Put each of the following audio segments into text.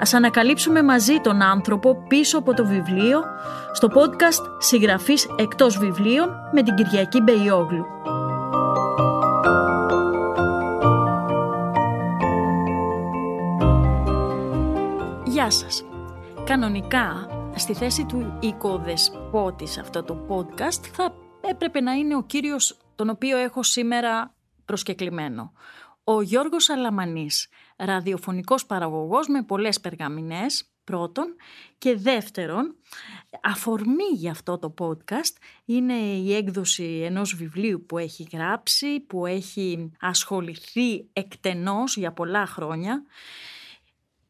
Ας ανακαλύψουμε μαζί τον άνθρωπο πίσω από το βιβλίο στο podcast «Συγγραφής εκτός βιβλίων» με την Κυριακή Μπεϊόγλου. Γεια σας. Κανονικά, στη θέση του οικοδεσπότης σε αυτό το podcast θα έπρεπε να είναι ο κύριος τον οποίο έχω σήμερα προσκεκλημένο. Ο Γιώργος Αλαμανής, ραδιοφωνικός παραγωγός με πολλές περγαμηνές, πρώτον, και δεύτερον, αφορμή για αυτό το podcast είναι η έκδοση ενός βιβλίου που έχει γράψει, που έχει ασχοληθεί εκτενώς για πολλά χρόνια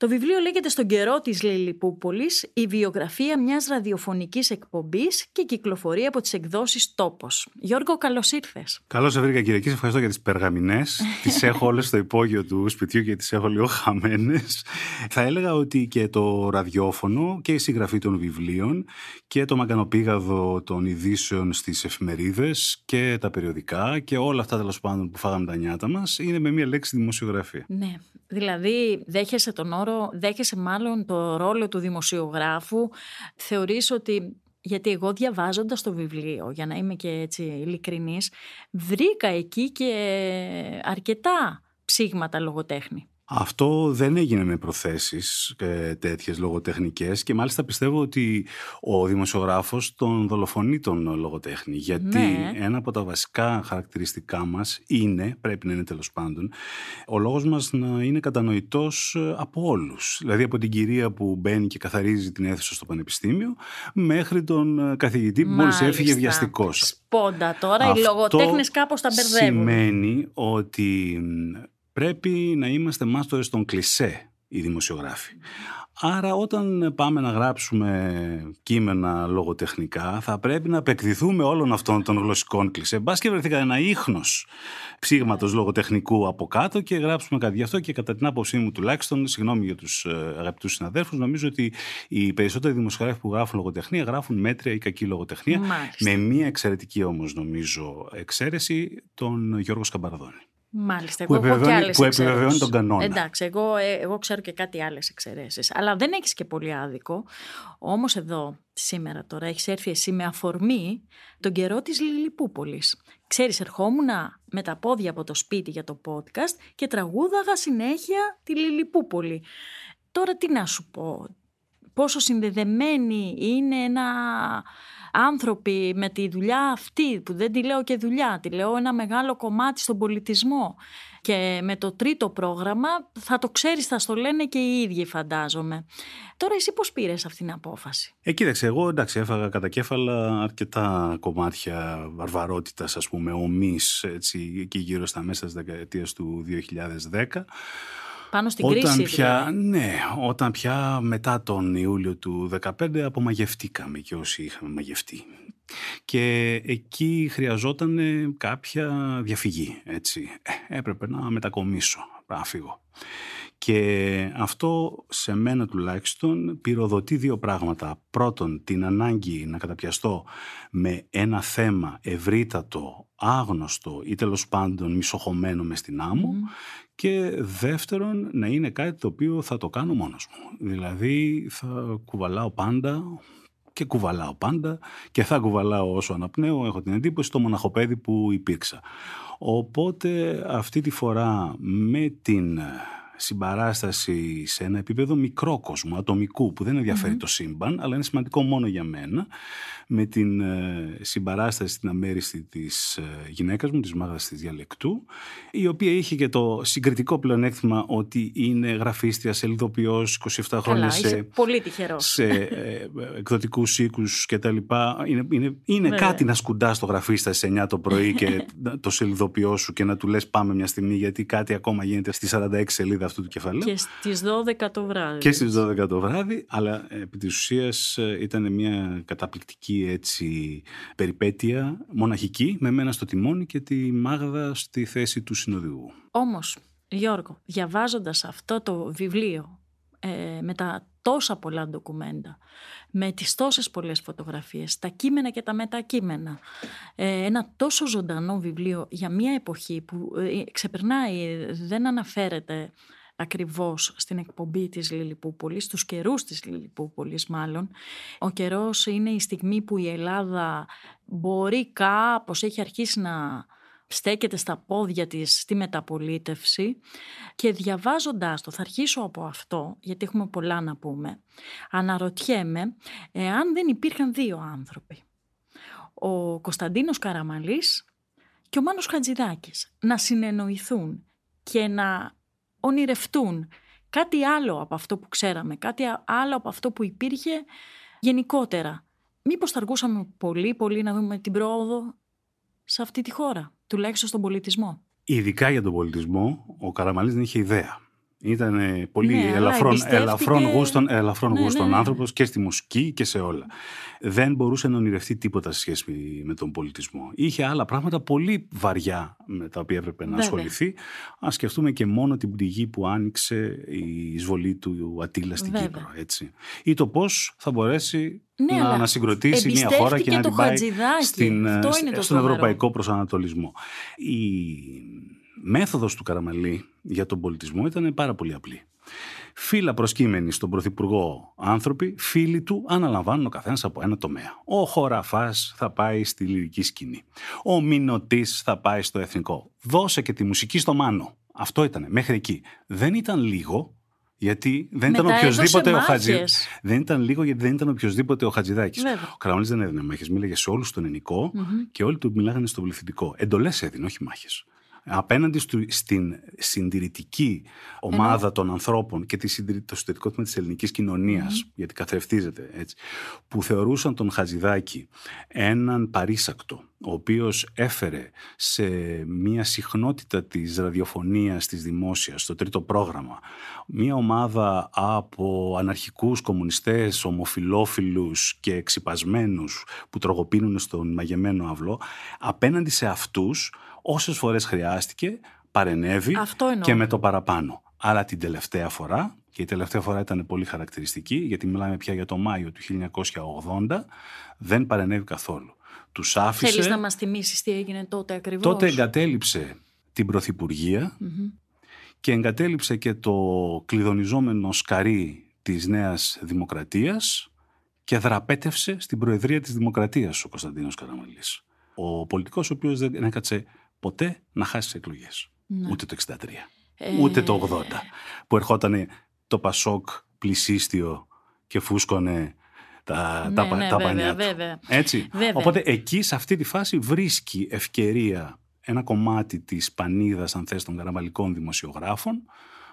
το βιβλίο λέγεται «Στον καιρό της Λιλιπούπολης, η βιογραφία μιας ραδιοφωνικής εκπομπής και κυκλοφορεί από τις εκδόσεις «Τόπος». Γιώργο, καλώς ήρθες. Καλώς σε βρήκα Κυριακή, σε ευχαριστώ για τις περγαμηνές. τις έχω όλες στο υπόγειο του σπιτιού και τις έχω λίγο χαμένες. Θα έλεγα ότι και το ραδιόφωνο και η συγγραφή των βιβλίων και το μαγκανοπήγαδο των ειδήσεων στις εφημερίδες και τα περιοδικά και όλα αυτά τέλος πάντων που φάγαμε τα νιάτα μας είναι με μία λέξη δημοσιογραφία. Ναι, δηλαδή δέχεσαι τον όρο δέχεσαι μάλλον το ρόλο του δημοσιογράφου. Θεωρείς ότι γιατί εγώ διαβάζοντας το βιβλίο, για να είμαι και έτσι ειλικρινής, βρήκα εκεί και αρκετά ψήγματα λογοτέχνη. Αυτό δεν έγινε με προθέσεις ε, τέτοιες λογοτεχνικές και μάλιστα πιστεύω ότι ο δημοσιογράφος τον δολοφονεί τον λογοτέχνη γιατί ναι. ένα από τα βασικά χαρακτηριστικά μας είναι, πρέπει να είναι τέλος πάντων, ο λόγος μας να είναι κατανοητός ε, από όλους. Δηλαδή από την κυρία που μπαίνει και καθαρίζει την αίθουσα στο πανεπιστήμιο μέχρι τον ε, καθηγητή που μόλις έφυγε βιαστικός. Σπόντα τώρα, Αυτό οι λογοτέχνες κάπως τα μπερδεύουν. σημαίνει ότι πρέπει να είμαστε μάστορες των κλισέ οι δημοσιογράφοι. Άρα όταν πάμε να γράψουμε κείμενα λογοτεχνικά θα πρέπει να απεκδηθούμε όλων αυτών των γλωσσικών κλισέ. Μπας και βρεθήκα ένα ίχνος ψήγματος λογοτεχνικού από κάτω και γράψουμε κάτι γι' αυτό και κατά την άποψή μου τουλάχιστον, συγγνώμη για τους ε, αγαπητούς συναδέλφους, νομίζω ότι οι περισσότεροι δημοσιογράφοι που γράφουν λογοτεχνία γράφουν μέτρια ή κακή λογοτεχνία Μάλιστα. με μια εξαιρετική όμως νομίζω εξαίρεση τον Γιώργο Σκαμπαρδόνη. Μάλιστα, που εγώ έχω και άλλες που επιβεβαιώνει τον κανόνα. Εντάξει, εγώ, ε, εγώ ξέρω και κάτι άλλες εξαιρέσεις. Αλλά δεν έχεις και πολύ άδικο. Όμως εδώ, σήμερα τώρα, έχεις έρθει εσύ με αφορμή τον καιρό της Λιλιπούπολης. Ξέρεις, ερχόμουν με τα πόδια από το σπίτι για το podcast και τραγούδαγα συνέχεια τη Λιλιπούπολη. Τώρα τι να σου πω, πόσο συνδεδεμένη είναι ένα άνθρωποι με τη δουλειά αυτή, που δεν τη λέω και δουλειά, τη λέω ένα μεγάλο κομμάτι στον πολιτισμό. Και με το τρίτο πρόγραμμα θα το ξέρεις, θα στο λένε και οι ίδιοι φαντάζομαι. Τώρα εσύ πώς πήρες αυτήν την απόφαση; Ε, κοίταξε, εγώ εντάξει έφαγα κατά κέφαλα αρκετά κομμάτια βαρβαρότητας ας πούμε ομής έτσι, εκεί γύρω στα μέσα της δεκαετίας του 2010 πάνω στην όταν κρίση πια, δηλαδή. Ναι, όταν πια μετά τον Ιούλιο του 2015 απομαγευτήκαμε και όσοι είχαμε μαγευτεί. Και εκεί χρειαζόταν κάποια διαφυγή, έτσι. Ε, έπρεπε να μετακομίσω, να φύγω. Και αυτό σε μένα τουλάχιστον πυροδοτεί δύο πράγματα. Πρώτον, την ανάγκη να καταπιαστώ με ένα θέμα ευρύτατο, άγνωστο ή τέλος πάντων μισοχωμένο μες στην άμμο και δεύτερον να είναι κάτι το οποίο θα το κάνω μόνος μου. Δηλαδή θα κουβαλάω πάντα και κουβαλάω πάντα και θα κουβαλάω όσο αναπνέω, έχω την εντύπωση, το μοναχοπέδι που υπήρξα. Οπότε αυτή τη φορά με την συμπαράσταση σε ένα επίπεδο μικρό κόσμο, ατομικού, που δεν ενδιαφερει το σύμπαν, αλλά είναι σημαντικό μόνο για μένα, με την ε, συμπαράσταση στην αμέριστη της ε, γυναίκας μου, της μάγας της διαλεκτού, η οποία είχε και το συγκριτικό πλεονέκτημα ότι είναι γραφίστρια, σελιδοποιός, 27 χρόνια σε, πολύ τυχερός. σε ε, εκδοτικούς οίκους και τα λοιπά. Είναι, είναι, είναι κάτι να σκουντάς το γραφίστα σε 9 το πρωί και το σελιδοποιό σου και να του λες πάμε μια στιγμή γιατί κάτι ακόμα γίνεται στη 46 σελίδα αυτού του κεφαλαίου. Και στις 12 το βράδυ. Και στις 12 το βράδυ, αλλά επί της ουσίας ήταν μια καταπληκτική έτσι περιπέτεια μοναχική με μένα στο τιμόνι και τη Μάγδα στη θέση του συνοδηγού. Όμως, Γιώργο, διαβάζοντας αυτό το βιβλίο ε, με τα τόσα πολλά ντοκουμέντα, με τις τόσες πολλές φωτογραφίες, τα κείμενα και τα μετακείμενα. Ε, ένα τόσο ζωντανό βιβλίο για μια εποχή που ε, ξεπερνάει, δεν αναφέρεται ακριβώς στην εκπομπή της Λιλιπούπολης, στους καιρούς της Λιλιπούπολης μάλλον. Ο καιρός είναι η στιγμή που η Ελλάδα μπορεί κάπως, έχει αρχίσει να στέκεται στα πόδια της στη μεταπολίτευση και διαβάζοντάς το, θα αρχίσω από αυτό γιατί έχουμε πολλά να πούμε, αναρωτιέμαι εάν δεν υπήρχαν δύο άνθρωποι. Ο Κωνσταντίνος Καραμαλής και ο Μάνος Χατζηδάκης να συνεννοηθούν και να ονειρευτούν κάτι άλλο από αυτό που ξέραμε, κάτι άλλο από αυτό που υπήρχε γενικότερα. Μήπως θα αργούσαμε πολύ πολύ να δούμε την πρόοδο σε αυτή τη χώρα, τουλάχιστον στον πολιτισμό; Ειδικά για τον πολιτισμό, ο Καραμαλής δεν είχε ιδέα. Ήταν πολύ ναι, ελαφρών, ελαφρών γούστων, ελαφρών ναι, γούστων ναι, ναι. άνθρωπος και στη μουσική και σε όλα. Δεν μπορούσε να ονειρευτεί τίποτα σε σχέση με τον πολιτισμό. Είχε άλλα πράγματα πολύ βαριά με τα οποία έπρεπε να ασχοληθεί. Α σκεφτούμε και μόνο την πληγή που άνοιξε η εισβολή του Ατήλα στην Βέβαια. Κύπρο. Έτσι. Ή το πώς θα μπορέσει ναι, να, να συγκροτήσει μια χώρα και να την πάει στην, στον ευρωπαϊκό προσανατολισμό. Η μέθοδος του Καραμαλή για τον πολιτισμό ήταν πάρα πολύ απλή. Φύλλα προσκύμενοι στον Πρωθυπουργό άνθρωποι, φίλοι του αναλαμβάνουν ο καθένας από ένα τομέα. Ο Χωραφάς θα πάει στη λυρική σκηνή. Ο Μινωτής θα πάει στο εθνικό. Δώσε και τη μουσική στο μάνο. Αυτό ήταν μέχρι εκεί. Δεν ήταν λίγο, γιατί δεν ήταν οποιοδήποτε ο Χατζηδάκη. Δεν ήταν λίγο γιατί δεν ήταν οποιοδήποτε ο Χατζηδάκης. Ο Καραμαλής δεν έδινε μάχες. Μίλαγε σε όλους τον ελληνικο και όλοι του μιλάγανε στο πληθυντικό. Εντολές έδινε, όχι μάχες απέναντι στην συντηρητική ομάδα των ανθρώπων και το συντηρητικό τμήμα της ελληνικής γιατί καθρεφτίζεται έτσι, που θεωρούσαν τον Χατζηδάκη έναν παρήσακτο, ο οποίος έφερε σε μια συχνότητα της ραδιοφωνίας της δημόσιας, στο τρίτο πρόγραμμα, μια ομάδα από αναρχικούς κομμουνιστές, ομοφιλόφιλους και εξυπασμένους που τρογοπίνουν στον μαγεμένο αυλό, απέναντι σε αυτούς όσες φορές χρειάστηκε παρενέβη και με το παραπάνω. Αλλά την τελευταία φορά, και η τελευταία φορά ήταν πολύ χαρακτηριστική, γιατί μιλάμε πια για το Μάιο του 1980, δεν παρενέβη καθόλου. Τους άφησε... Θέλεις να μας θυμίσεις τι έγινε τότε ακριβώς; Τότε εγκατέλειψε την πρωθυπουργια και εγκατέλειψε και το κλειδονιζόμενο σκαρί της Νέας Δημοκρατίας και δραπέτευσε στην Προεδρία της Δημοκρατίας ο Κωνσταντίνος Καραμαλής. Ο πολιτικός ο οποίος δεν έκατσε ποτέ να χάσεις εκλογές. Ναι. Ούτε το 63. Ε... Ούτε το 80. Που ερχόταν το Πασόκ πλησίστιο και φούσκωνε τα, ναι, τα, ναι, τα βέβαια, πανιά βέβαια. Έτσι. Βέβαια. Οπότε εκεί σε αυτή τη φάση βρίσκει ευκαιρία ένα κομμάτι της πανίδας αν θες των καραμαλικών δημοσιογράφων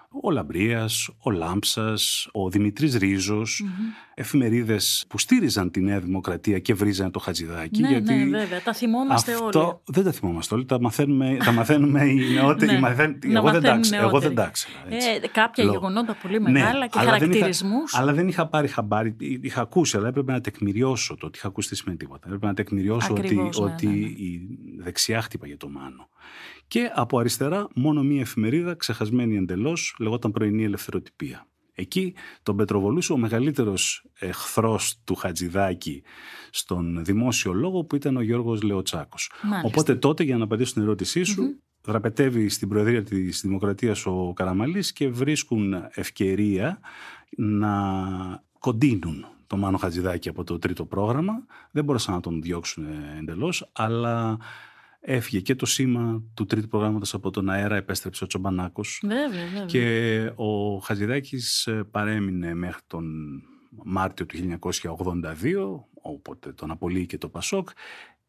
ο Λαμπρίας, ο Λάμψας, ο Δημητρής Ρίζος, mm-hmm. εφημερίδες που στήριζαν τη Νέα Δημοκρατία και βρίζανε το Χατζηδάκι. Ναι, γιατί ναι, βέβαια, τα θυμόμαστε αυτό, όλοι. Δεν τα θυμόμαστε όλοι, τα μαθαίνουμε, τα μαθαίνουμε οι νεότεροι. ναι, μαθαίν, εγώ, δεν τα, εγώ δεν τα ξέρω. Ε, κάποια Λό. γεγονότα πολύ ναι, μεγάλα ναι, και χαρακτηρισμούς. Αλλά δεν είχα πάρει χαμπάρι, είχα ακούσει, αλλά έπρεπε να τεκμηριώσω το ότι είχα ακούσει δεν σημαίνει τίποτα. Έπρεπε να τεκμηριώσω Ακριβώς, ότι, ναι, ότι ναι, ναι. η δεξιά χτύπα για το Μάνο. Και από αριστερά μόνο μία εφημερίδα, ξεχασμένη εντελώς, λεγόταν Πρωινή Ελευθεροτυπία. Εκεί τον πετροβολούσε ο μεγαλύτερος εχθρός του Χατζηδάκη στον δημόσιο λόγο που ήταν ο Γιώργος Λεοτσάκος. Οπότε τότε για να απαντήσω στην ερώτησή σου mm-hmm. δραπετεύει στην Προεδρία της Δημοκρατίας ο Καραμαλής και βρίσκουν ευκαιρία να κοντίνουν τον Μάνο Χατζηδάκη από το τρίτο πρόγραμμα. Δεν μπορούσαν να τον διώξουν εντελώς, αλλά Έφυγε και το σήμα του τρίτου προγράμματος από τον αέρα, επέστρεψε ο Τσομπανάκος. Βέβαια, βέβαια. Και ο Χατζηδάκης ε, παρέμεινε μέχρι τον Μάρτιο του 1982, οπότε τον απολύει και το Πασόκ,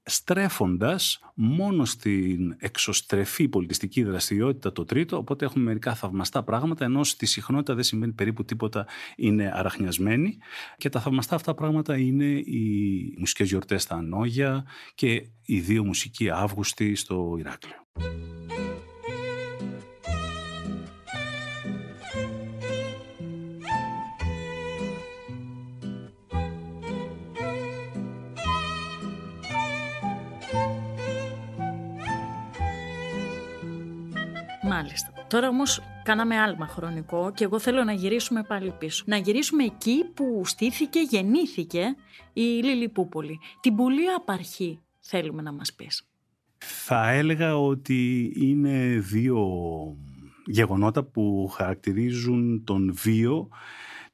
στρέφοντας μόνο στην εξωστρεφή πολιτιστική δραστηριότητα το τρίτο, οπότε έχουμε μερικά θαυμαστά πράγματα, ενώ στη συχνότητα δεν συμβαίνει περίπου τίποτα, είναι αραχνιασμένη και τα θαυμαστά αυτά πράγματα είναι οι μουσικές γιορτές στα Ανόγια και οι δύο μουσικοί Αύγουστοι στο Ηράκλειο. Μάλιστα. Τώρα όμως κάναμε άλμα χρονικό και εγώ θέλω να γυρίσουμε πάλι πίσω. Να γυρίσουμε εκεί που στήθηκε, γεννήθηκε η Λίλη Πούπολη. Την πολύ απαρχή θέλουμε να μας πεις. Θα έλεγα ότι είναι δύο γεγονότα που χαρακτηρίζουν τον βίο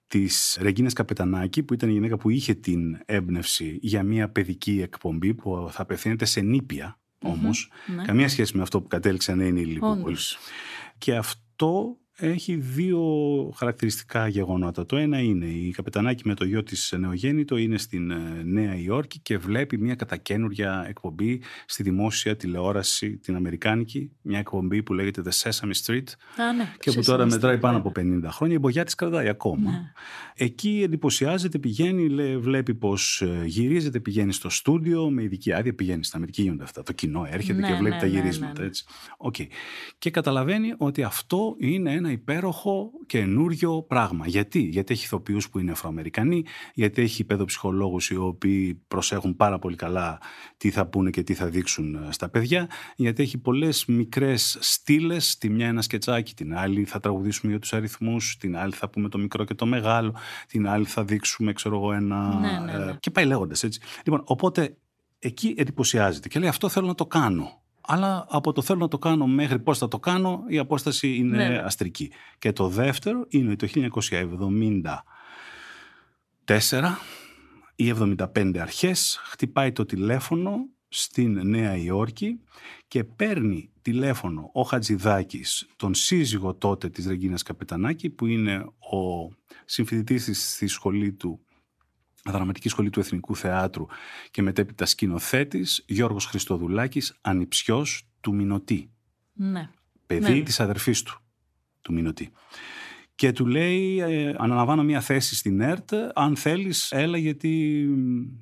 της Ρεγκίνας Καπετανάκη που ήταν η γυναίκα που είχε την έμπνευση για μια παιδική εκπομπή που θα απευθύνεται σε νήπια όμως. Ναι. Καμία σχέση με αυτό που κατέληξε να είναι η Λιπούπολη. Και αυτό έχει δύο χαρακτηριστικά γεγονότα. Το ένα είναι η καπετανάκη με το γιο της νεογέννητο είναι στην ε, Νέα Υόρκη και βλέπει μια κατακένουργια εκπομπή στη δημόσια τηλεόραση την Αμερικάνικη, μια εκπομπή που λέγεται The Sesame Street ναι, και που τώρα μετράει πάνω από 50 χρόνια. Η μπογιά της κρατάει ακόμα. Ναι. Εκεί εντυπωσιάζεται, πηγαίνει, λέει, βλέπει πως ε, γυρίζεται, πηγαίνει στο στούντιο με ειδική άδεια, πηγαίνει στην Αμερική γίνονται αυτά. Το κοινό έρχεται και βλέπει τα γυρίσματα. Έτσι. Okay. Και καταλαβαίνει ότι αυτό είναι ένα υπέροχο καινούριο πράγμα. Γιατί, γιατί έχει ηθοποιούς που είναι Αφροαμερικανοί, γιατί έχει παιδοψυχολόγους οι οποίοι προσέχουν πάρα πολύ καλά τι θα πούνε και τι θα δείξουν ε, στα παιδιά, γιατί έχει πολλές μικρές στήλες. Τη μια ένα σκετσάκι, την άλλη θα τραγουδήσουμε για τους αριθμούς, την άλλη θα πούμε το μικρό και το μεγάλο, την άλλη θα δείξουμε, ξέρω εγώ, ένα. Ναι, ναι, ε, ναι. και πάει λέγοντας έτσι. Λοιπόν, οπότε εκεί εντυπωσιάζεται και λέει αυτό θέλω να το κάνω αλλά από το θέλω να το κάνω μέχρι πώς θα το κάνω η απόσταση είναι ναι. αστρική. Και το δεύτερο είναι το 1974 ή 75 αρχές χτυπάει το τηλέφωνο στην Νέα Υόρκη και παίρνει τηλέφωνο ο Χατζηδάκης, τον σύζυγο τότε της Ρεγκίνας Καπετανάκη που είναι ο συμφιλητής στη σχολή του δραματική σχολή του Εθνικού Θεάτρου και μετέπειτα σκηνοθέτης Γιώργος Χριστοδουλάκης, ανιψιός του Μινωτή. Ναι. Παιδί ναι. της αδερφής του, του Μινωτή. Και του λέει, ε, αναλαμβάνω μια θέση στην ΕΡΤ, αν θέλεις έλα γιατί,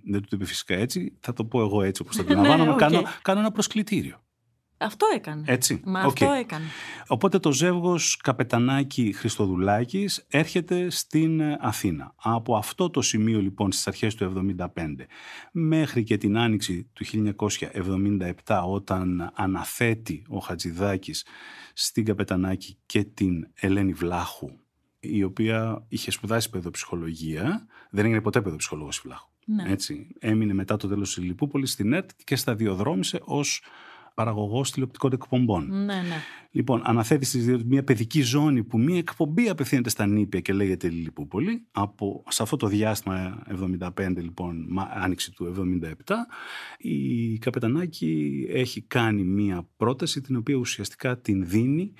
δεν του το είπε φυσικά έτσι, θα το πω εγώ έτσι όπως το αντιλαμβάνομαι, ναι, okay. κάνω, κάνω ένα προσκλητήριο. Αυτό έκανε. Έτσι. Μα okay. αυτό έκανε. Οπότε το ζεύγος Καπετανάκη Χριστοδουλάκης έρχεται στην Αθήνα. Από αυτό το σημείο λοιπόν στις αρχές του 1975 μέχρι και την άνοιξη του 1977 όταν αναθέτει ο Χατζηδάκης στην Καπετανάκη και την Ελένη Βλάχου η οποία είχε σπουδάσει παιδοψυχολογία, δεν έγινε ποτέ παιδοψυχολόγος η Βλάχου. Ναι. Έτσι. Έμεινε μετά το τέλος της Λιπούπολης στην ΕΡΤ και σταδιοδρόμησε ως παραγωγός τηλεοπτικών εκπομπών. Ναι, ναι. Λοιπόν, αναθέτει στη μια παιδική ζώνη που μια εκπομπή απευθύνεται στα νήπια και λέγεται Λιλιπούπολη. Από, σε αυτό το διάστημα 75, λοιπόν, άνοιξη του 77, η Καπετανάκη έχει κάνει μια πρόταση την οποία ουσιαστικά την δίνει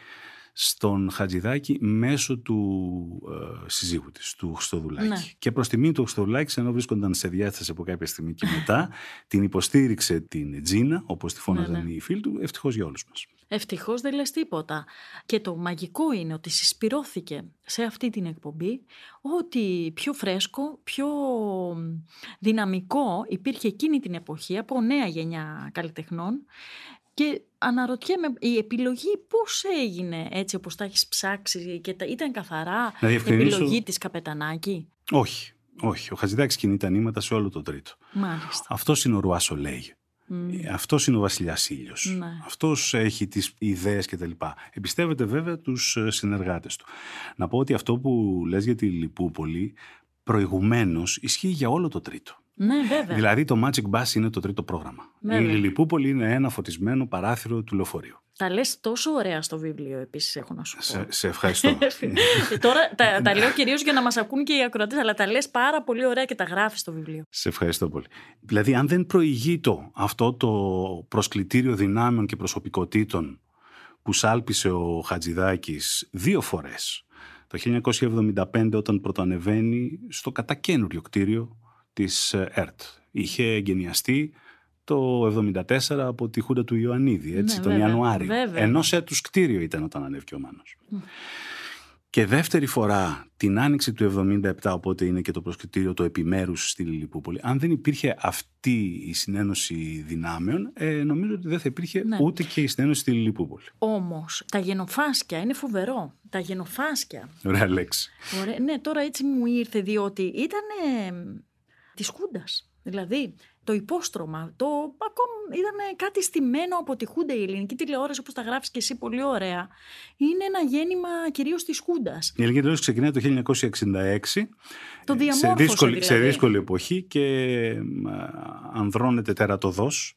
στον Χατζηδάκη μέσω του ε, συζύγου της, του Χριστοδουλάκη. Ναι. Και προς τιμή του Χριστοδουλάκη, ενώ βρίσκονταν σε διάσταση από κάποια στιγμή και μετά, την υποστήριξε την Τζίνα, όπως τη φώναζαν Ναι, ναι. οι φίλοι του, ευτυχώς για όλους μας. Ευτυχώς δεν λες τίποτα. Και το μαγικό είναι ότι συσπηρώθηκε σε αυτή την εκπομπή ότι πιο φρέσκο, πιο δυναμικό υπήρχε εκείνη την εποχή από νέα γενιά καλλιτεχνών και αναρωτιέμαι, η επιλογή πώς έγινε έτσι όπως τα έχεις ψάξει και τα, ήταν καθαρά Να διευκρινίσω- επιλογή της Καπετανάκη; Όχι, όχι. Ο Χατζηδάκης κινεί τα νήματα σε όλο το τρίτο. Μάλιστα. Αυτός είναι ο Ρουάσο λέει. Μμ. Αυτός είναι ο Βασιλιάς Ήλιος. Ναι. Αυτός έχει τις ιδέες κτλ. Εμπιστεύεται βέβαια τους συνεργάτες του. Να πω ότι αυτό που λες για τη Λιπούπολη προηγουμένως ισχύει για όλο το τρίτο. Ναι, βέβαια. Δηλαδή το Magic Bus είναι το τρίτο πρόγραμμα. Βέβαια. Η Λιπούπολη είναι ένα φωτισμένο παράθυρο του λεωφορείου. Τα λες τόσο ωραία στο βιβλίο επίσης έχω να σου πω. Σε, σε ευχαριστώ. Ε, Τώρα τα, τα λέω κυρίως για να μας ακούν και οι ακροατές, αλλά τα λες πάρα πολύ ωραία και τα γράφεις στο βιβλίο. Σε ευχαριστώ πολύ. Δηλαδή, αν δεν προηγείτο αυτό το προσκλητήριο δυνάμεων και προσωπικότητων που σάλπισε ο Χατζηδάκης δύο φορές, το 1975 όταν πρωτοανεβαίνει στο κατακένουριο κτίριο της ε, ΕΡΤ. Είχε εγκαινιαστεί το 1974 από τη Χούντα του Ιωαννίδη, έτσι, Ναι, τον βέβαια, Ιανουάριο. βέβαια. Ενός έτους κτίριο ήταν όταν ανέβηκε ο Μάνος. Και δεύτερη φορά την άνοιξη του 77, οπότε είναι και το προσκριτήριο το επιμέρους στη Λιλιπούπολη. Αν δεν υπήρχε αυτή η συνένωση δυνάμεων, ε, νομίζω ότι δεν θα υπήρχε Ναι. ούτε και η συνένωση στη Λιλιπούπολη. Όμως, τα γενοφάσκια είναι φοβερό. Τα γενοφάσκια. Ωραία λέξη. Ωραία. Ναι, τώρα έτσι μου ήρθε διότι ήταν της Χούντας. Δηλαδή, το υπόστρωμα. Το ακόμα ήταν κάτι στημένο από τη Χούντα. Η ελληνική τηλεόραση, όπως τα γράφεις και εσύ πολύ ωραία, είναι ένα γέννημα κυρίως της Χούντας. Η ελληνική τηλεόραση ξεκινάει το 1966. Το σε δύσκολη, δηλαδή. σε δύσκολη εποχή και ανδρώνεται τερατοδός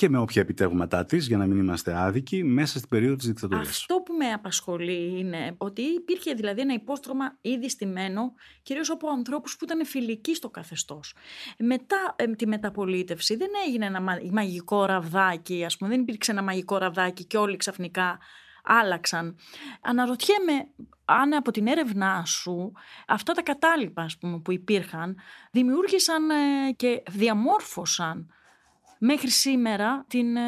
και με όποια επιτεύγματά της, για να μην είμαστε άδικοι, μέσα στην περίοδο της δικτατορίας. Αυτό που με απασχολεί είναι ότι υπήρχε δηλαδή ένα υπόστρωμα ήδη στημένο, κυρίως από ανθρώπους που ήταν φιλικοί στο καθεστώς. Μετά ε, τη μεταπολίτευση δεν έγινε ένα μαγικό ραβδάκι, ας πούμε, δεν υπήρξε ένα μαγικό ραβδάκι και όλοι ξαφνικά άλλαξαν. Αναρωτιέμαι αν από την έρευνά σου αυτά τα κατάλοιπα ας πούμε, που υπήρχαν δημιούργησαν ε, και διαμόρφωσαν μέχρι σήμερα την ε,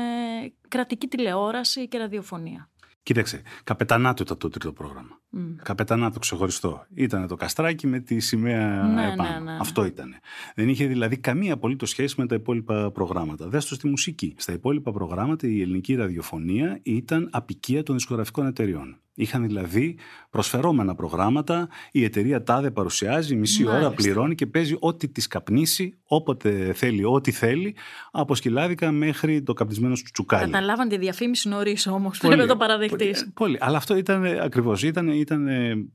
κρατική τηλεόραση και ραδιοφωνία. Κοίταξε, καπετανάτο ήταν το τρίτο πρόγραμμα. Mm. Καπετανάτο ξεχωριστό. Ήταν το καστράκι με τη σημαία ναι, επάνω. Ναι, ναι, Αυτό ήταν. Δεν είχε δηλαδή καμία απολύτως σχέση με τα υπόλοιπα προγράμματα. Δες το στη μουσική. Στα υπόλοιπα προγράμματα η ελληνική ραδιοφωνία ήταν απικία των δισκογραφικών εταιριών. Είχαν δηλαδή προσφερόμενα προγράμματα, η εταιρεία τάδε παρουσιάζει, μισή Μάλιστα. ώρα πληρώνει και παίζει ό,τι της καπνίσει, όποτε θέλει, ό,τι θέλει, από σκυλάδικα μέχρι το καπνισμένο σου τσουκάλι. Καταλάβαν τη διαφήμιση νωρίς όμως, πρέπει να το παραδεχτείς. Πολύ, πολύ. Αλλά αυτό ήταν ακριβώς. Ήταν, ήταν,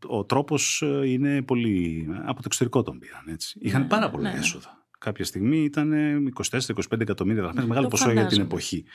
ο τρόπος ε, είναι πολύ. Από το εξωτερικό τον πήραν. Έτσι. Είχαν ναι, πάρα πολλά ναι. έσοδα. Κάποια στιγμή ήταν 24-25 εκατομμύρια δραχμές, ναι, μεγάλο ποσό για την εποχή.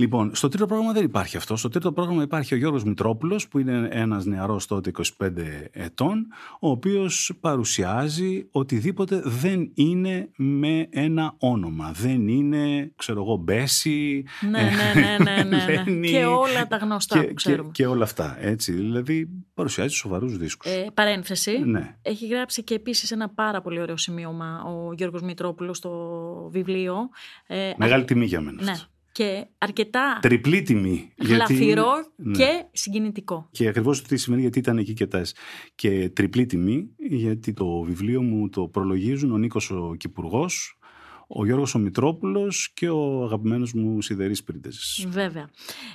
Λοιπόν, στο τρίτο πρόγραμμα δεν υπάρχει αυτό. Στο τρίτο πρόγραμμα υπάρχει ο Γιώργος Μητρόπουλος που είναι ένας νεαρός τότε 25 ετών ο οποίος παρουσιάζει οτιδήποτε δεν είναι με ένα όνομα. Δεν είναι, ξέρω εγώ, Μπέση. Ναι, ναι, ναι, ναι, ναι, και όλα τα γνωστά και, που ξέρουμε. Και, και, όλα αυτά, έτσι. Δηλαδή παρουσιάζει σοβαρούς δίσκους. Ε, παρένθεση. Ναι. Έχει γράψει και επίσης ένα πάρα πολύ ωραίο σημείωμα ο Γιώργος Μητρόπουλος στο βιβλίο. Ε, Μεγάλη τιμή για μένα ναι και αρκετά τριπλή τιμή. Γλαφυρό ναι. και συγκινητικό. Και ακριβώς τι σημαίνει γιατί ήταν εκεί και τας. Και τριπλή τιμή γιατί το βιβλίο μου το προλογίζουν ο Νίκος ο Κυπουργός, ο Γιώργος ο Μητρόπουλος και ο αγαπημένος μου Σιδερής Πρίντεζης. Βέβαια.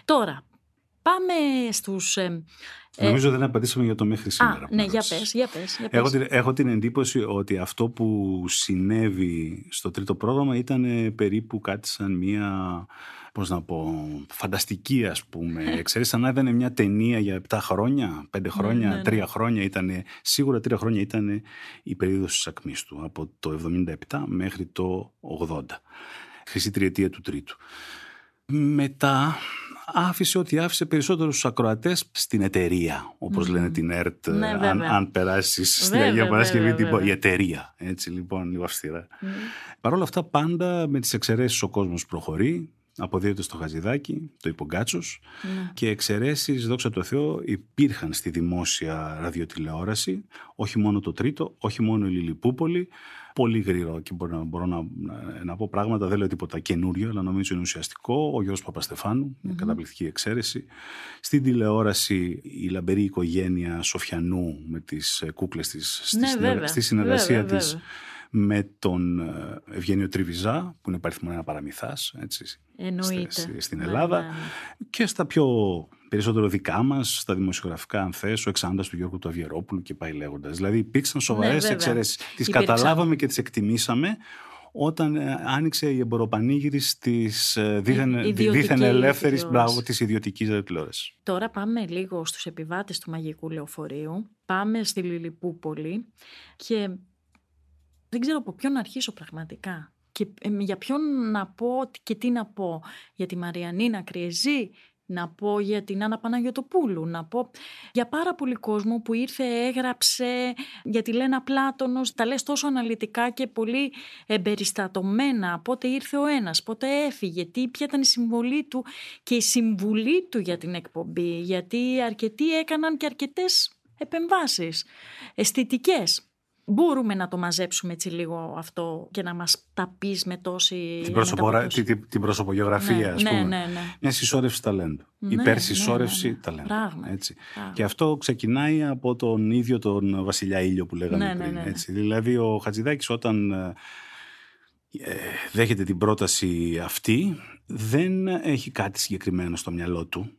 Τώρα, πάμε στους... Ε, Νομίζω δεν απαντήσαμε για το μέχρι σήμερα. Α, ναι, για πες, για πες, για πες. Έχω, την, έχω την εντύπωση ότι αυτό που συνέβη στο τρίτο πρόγραμμα ήταν περίπου κάτι σαν μία πώς να πω, φανταστική ας πούμε. Ξέρεις, σαν να ήταν μια ταινία για 7 χρόνια, 5 χρόνια, ναι, ναι, 3 χρόνια ήταν, σίγουρα 3 χρόνια ήταν η περίοδος της ακμής του, από το 77 μέχρι το 80. Χρυσή τριετία του τρίτου. Μετά άφησε ότι άφησε περισσότερους ακροατές στην εταιρεία, όπως λένε την ΕΡΤ, ναι, αν, αν περάσεις στην Αγία Παρασκευή, την, η εταιρεία, έτσι λοιπόν, λίγο αυστηρά. Mm. Παρ' όλα αυτά πάντα με τις εξαιρέσεις ο κόσμος προχωρεί, αποδίδεται στο Χαζιδάκι, το Υπογκάτσος. Ναι. και εξαιρέσεις, δόξα τω Θεώ, υπήρχαν στη δημόσια ραδιοτηλεόραση, όχι μόνο το τρίτο, όχι μόνο η Λιλιπούπολη, πολύ γρήγορα και μπορώ, να, μπορώ να, να, πω πράγματα, δεν λέω τίποτα καινούριο, αλλά νομίζω είναι ουσιαστικό. Ο Γιώργος Παπαστεφάνου, μια καταπληκτική εξαίρεση. Στην τηλεόραση η λαμπερή οικογένεια Σοφιανού με τις ε, κούκλες της, στη, ναι, βέβαια, στη συνεργασία βέβαια, της με τον ε, Ευγένιο Τριβιζά, που είναι παριθμό ένα παραμυθάς, έτσι, Εννοείται. στην Ναι, Ελλάδα ναι, ναι. και στα πιο περισσότερο δικά μας, στα δημοσιογραφικά, αν θες, ο εξάντας του Γιώργου του Αβιερόπουλου και πάει λέγοντας. Δηλαδή υπήρξαν σοβαρές Ναι, βέβαια. εξαιρέσεις. Τις Υπήρξαν. καταλάβαμε και τις εκτιμήσαμε όταν ε, άνοιξε η εμποροπανήγυρη τη δίθεν, ιδιωτική δίθεν ελεύθερης τηλεόραση. της ιδιωτικής τηλεόρασης. Τώρα πάμε λίγο στους επιβάτες του μαγικού λεωφορείου. Πάμε στη Λιλιπούπολη και δεν ξέρω από ποιον να αρχίσω πραγματικά. Και ε, για ποιον να πω και τι να πω. Για τη Μαριανίνα Κριεζή, να πω για την Άννα Παναγιωτοπούλου, να πω για πάρα πολύ κόσμο που ήρθε, έγραψε για τη Λένα Πλάτωνος, τα λες τόσο αναλυτικά και πολύ εμπεριστατωμένα, πότε ήρθε ο ένας, πότε έφυγε, τι, ποια ήταν η συμβολή του και η συμβουλή του για την εκπομπή, γιατί αρκετοί έκαναν και αρκετές επεμβάσεις αισθητικές. Μπορούμε να το μαζέψουμε έτσι λίγο αυτό και να μας τα πεις με τόση Την, προσωπογρα... μεταπόδοση. την, την προσωπογραφία, Ναι, ας ναι, πούμε. ναι, ναι. Μια συσσόρευση ταλέντου. Ναι, Υπερσυσσόρευση ναι, ναι, ναι. ταλέντου. Πράγματι, Έτσι. πράγματι. Και αυτό ξεκινάει από τον ίδιο τον Βασιλιά Ήλιο που λέγαμε Ναι, ναι, πριν. ναι, ναι. Έτσι. Δηλαδή ο Χατζηδάκης όταν ε, ε, δέχεται την πρόταση αυτή δεν έχει κάτι συγκεκριμένο στο μυαλό του.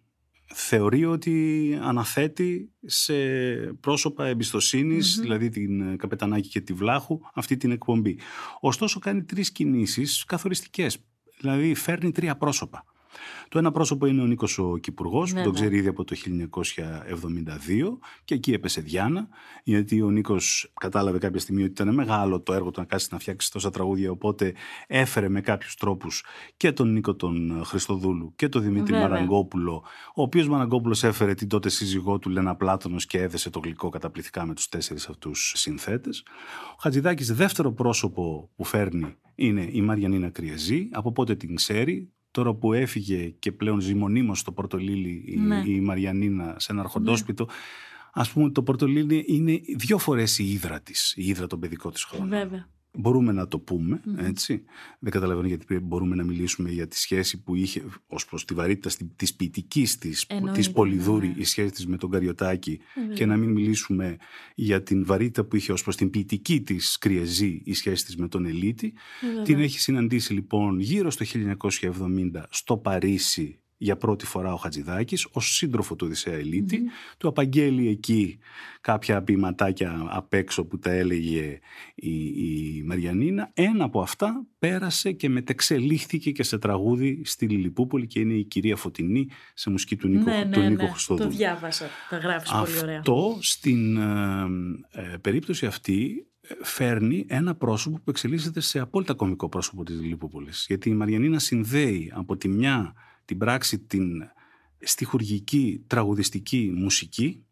Θεωρεί ότι αναθέτει σε πρόσωπα δηλαδή την Καπετανάκη και τη Βλάχου, αυτή την εκπομπή. Ωστόσο κάνει τρεις κινήσεις καθοριστικές, δηλαδή φέρνει τρία πρόσωπα. Το ένα πρόσωπο είναι ο Νίκος ο Κυπουργός, που τον ξέρει ήδη από το 1972 και εκεί έπεσε Διάνα, γιατί ο Νίκος κατάλαβε κάποια στιγμή ότι ήταν μεγάλο το έργο του να κάτσει να φτιάξει τόσα τραγούδια, οπότε έφερε με κάποιους τρόπους και τον Νίκο τον Χριστοδούλου και τον Δημήτρη Βέβαια. Μαραγκόπουλο, ο οποίος Μαραγκόπουλος έφερε την τότε σύζυγό του Λένα Πλάτωνος και έδεσε το γλυκό καταπληκτικά με τους τέσσερις αυτούς συνθέτες. Ο Χατζηδάκης δεύτερο πρόσωπο που φέρνει είναι η Μαριανίνα Κριεζή, από πότε την ξέρει, τώρα που έφυγε και πλέον ζει μονίμως στο Πορτολίλι η, ναι. η Μαριανίνα σε ένα αρχοντόσπιτο, ναι. ας πούμε το Πορτολίλι είναι δύο φορές η ύδρα της, η ύδρα των παιδικών της χρόνων. Βέβαια μπορούμε να το πούμε, έτσι. Δεν καταλαβαίνω γιατί μπορούμε να μιλήσουμε για τη σχέση που είχε ως προς τη βαρύτητα της ποιητικής της, της Πολυδούρη, ναι. η σχέση της με τον Καριωτάκη και να μην μιλήσουμε για την βαρύτητα που είχε ως προς την ποιητική της Κριεζή, η σχέση της με τον Ελίτη. Την έχει συναντήσει λοιπόν γύρω στο 1970 στο Παρίσι για πρώτη φορά ο Χατζηδάκης ως σύντροφο του Οδυσσέα του απαγγέλει εκεί κάποια ποιηματάκια απ' έξω που τα έλεγε η, η Μαριανίνα. Ένα από αυτά πέρασε και μετεξελίχθηκε και σε τραγούδι στη Λιλιπούπολη και είναι η κυρία Φωτεινή σε μουσική του Νίκο, ναι, του ναι, Νίκο ναι. Το διάβασα, τα γράφεις πολύ ωραία. Αυτό στην ε, ε, περίπτωση αυτή ε, φέρνει ένα πρόσωπο που εξελίσσεται σε απόλυτα κομικό πρόσωπο της Λιλιπούπολης γιατί η Μαριανίνα συνδέει από τη μια την πράξη την στιχουργική τραγουδιστική μουσική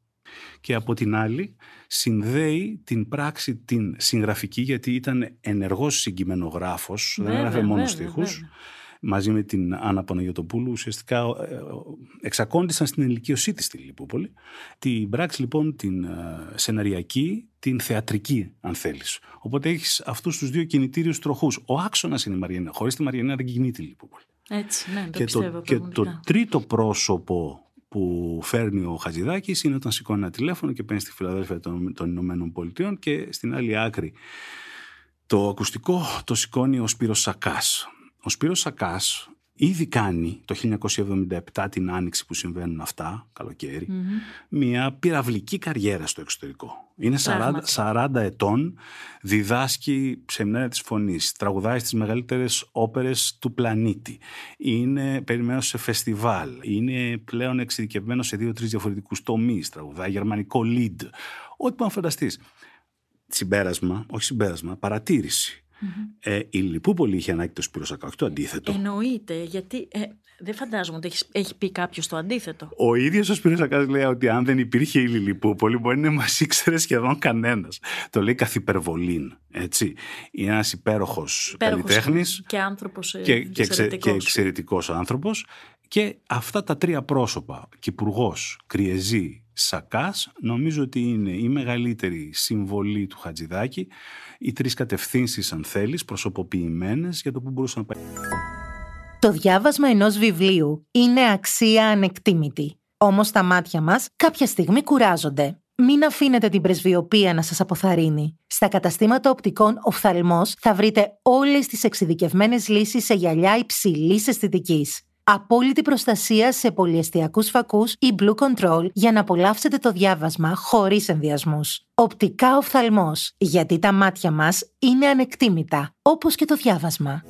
και από την άλλη συνδέει την πράξη την συγγραφική γιατί ήταν ενεργός συγκειμενογράφος, δεν έγραφε μόνο στίχους. Μαζί με την Άννα Παναγιωτοπούλου ουσιαστικά ε, εξακόντησαν στην ηλικίωσή της στη Λιπούπολη. Την πράξη λοιπόν την ε, σεναριακή, την θεατρική αν θέλεις. Οπότε έχεις αυτούς τους δύο κινητήριους τροχούς. Ο άξονας είναι η Μαριανίνα. Χωρίς τη Μαριανίνα δεν κινείται η Λιπούπολη. Έτσι, ναι, το και πιστεύω. Το, και το τρίτο πρόσωπο που φέρνει ο Χατζηδάκης είναι όταν σηκώνει ένα τηλέφωνο και παίρνει στη Φιλαδέλφια των, των Ηνωμένων Πολιτείων και στην άλλη άκρη το ακουστικό το σηκώνει ο Σπύρος Σακάς. Ο Σπύρος Σακάς ήδη κάνει το 1977 την άνοιξη που συμβαίνουν αυτά, μια πυραυλική καριέρα στο εξωτερικό. Είναι 40, 40 ετών, διδάσκει σεμινάρια της φωνής, τραγουδάει στις μεγαλύτερες όπερες του πλανήτη, είναι περιμένω σε φεστιβάλ, είναι πλέον εξειδικευμένο σε δύο-τρεις διαφορετικούς τομείς, τραγουδάει γερμανικό lead, ό,τι που να φανταστείς. Συμπέρασμα, όχι συμπέρασμα, παρατήρηση Mm-hmm. Ε, η Λιπούπολη είχε ανάγκη το Σπύρο Σακάκη, το αντίθετο. Εννοείται, γιατί ε, δεν φαντάζομαι ότι έχεις, έχει πει κάποιος το αντίθετο. Ο ίδιος ο Σπύρος Σακάκη λέει ότι αν δεν υπήρχε η Λιπούπολη, μπορεί να μας ήξερε σχεδόν κανένας. Το λέει καθ' υπερβολήν. Έτσι. Είναι ένας υπέροχος καλλιτέχνης. Και άνθρωπος ε, και, και, και εξαιρετικός άνθρωπος. Και αυτά τα τρία πρόσωπα, Κυπουργός, Κριεζή, Σακάς, νομίζω ότι είναι η μεγαλύτερη συμβολή του Χατζηδάκη, οι τρεις κατευθύνσεις αν θέλεις, προσωποποιημένες για το που μπορούσε να πάει. Το διάβασμα ενός βιβλίου είναι αξία ανεκτήμητη. Όμως τα μάτια μας κάποια στιγμή κουράζονται. Μην αφήνετε την πρεσβειοποία να σας αποθαρρύνει. Στα καταστήματα οπτικών οφθαλμός θα βρείτε όλες τις εξειδικευμένες λύσεις σε γυαλιά υψηλής αισθητικής απόλυτη προστασία σε πολυεστιακούς φακούς ή Blue Control για να απολαύσετε το διάβασμα χωρίς ενδιασμούς. Οπτικά οφθαλμός, γιατί τα μάτια μας είναι ανεκτήμητα, όπως και το διάβασμα.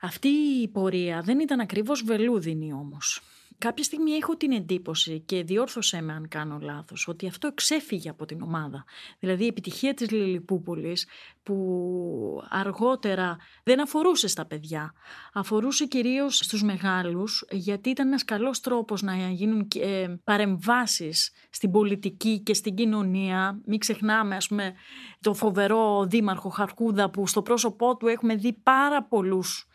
Αυτή η πορεία δεν ήταν ακριβώς βελούδινη όμως. Κάποια στιγμή έχω την εντύπωση και διόρθωσέ με αν κάνω λάθος ότι αυτό εξέφυγε από την ομάδα. Δηλαδή η επιτυχία της Λιλιπούπολης που αργότερα δεν αφορούσε στα παιδιά. Αφορούσε κυρίως στους μεγάλους γιατί ήταν ένας καλός τρόπος να γίνουν ε, παρεμβάσεις στην πολιτική και στην κοινωνία. Μην ξεχνάμε ας πούμε το φοβερό δήμαρχο Χαρκούδα που στο πρόσωπό του έχουμε δει πάρα πολλούς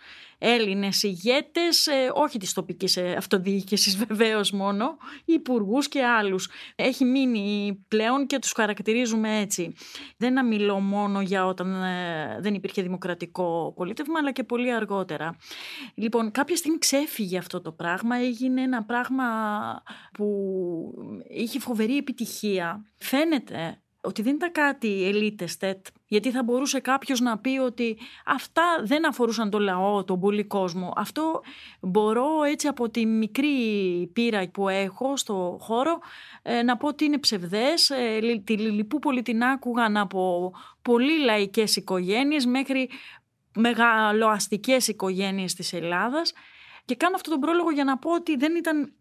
Έλληνες ηγέτες, ε, όχι της τοπικής ε, αυτοδιοίκησης βεβαίως μόνο, υπουργούς και άλλους. Έχει μείνει πλέον και τους χαρακτηρίζουμε έτσι. Δεν μιλώ μόνο για όταν ε, δεν υπήρχε δημοκρατικό πολίτευμα, αλλά και πολύ αργότερα. Λοιπόν, κάποια στιγμή ξέφυγε αυτό το πράγμα, έγινε ένα πράγμα που είχε φοβερή επιτυχία. Φαίνεται ότι δεν ήταν κάτι ελίτεστετ, γιατί θα μπορούσε κάποιος να πει ότι αυτά δεν αφορούσαν τον λαό, τον πολύ κόσμο. Αυτό μπορώ έτσι από τη μικρή πείρα που έχω στο χώρο ε, να πω ότι είναι ψευδές. Ε, τη Λιλιπούπολη την άκουγαν από πολύ λαϊκές οικογένειες μέχρι μεγαλοαστικές οικογένειες της Ελλάδας και κάνω αυτόν τον πρόλογο για να πω ότι δεν ήταν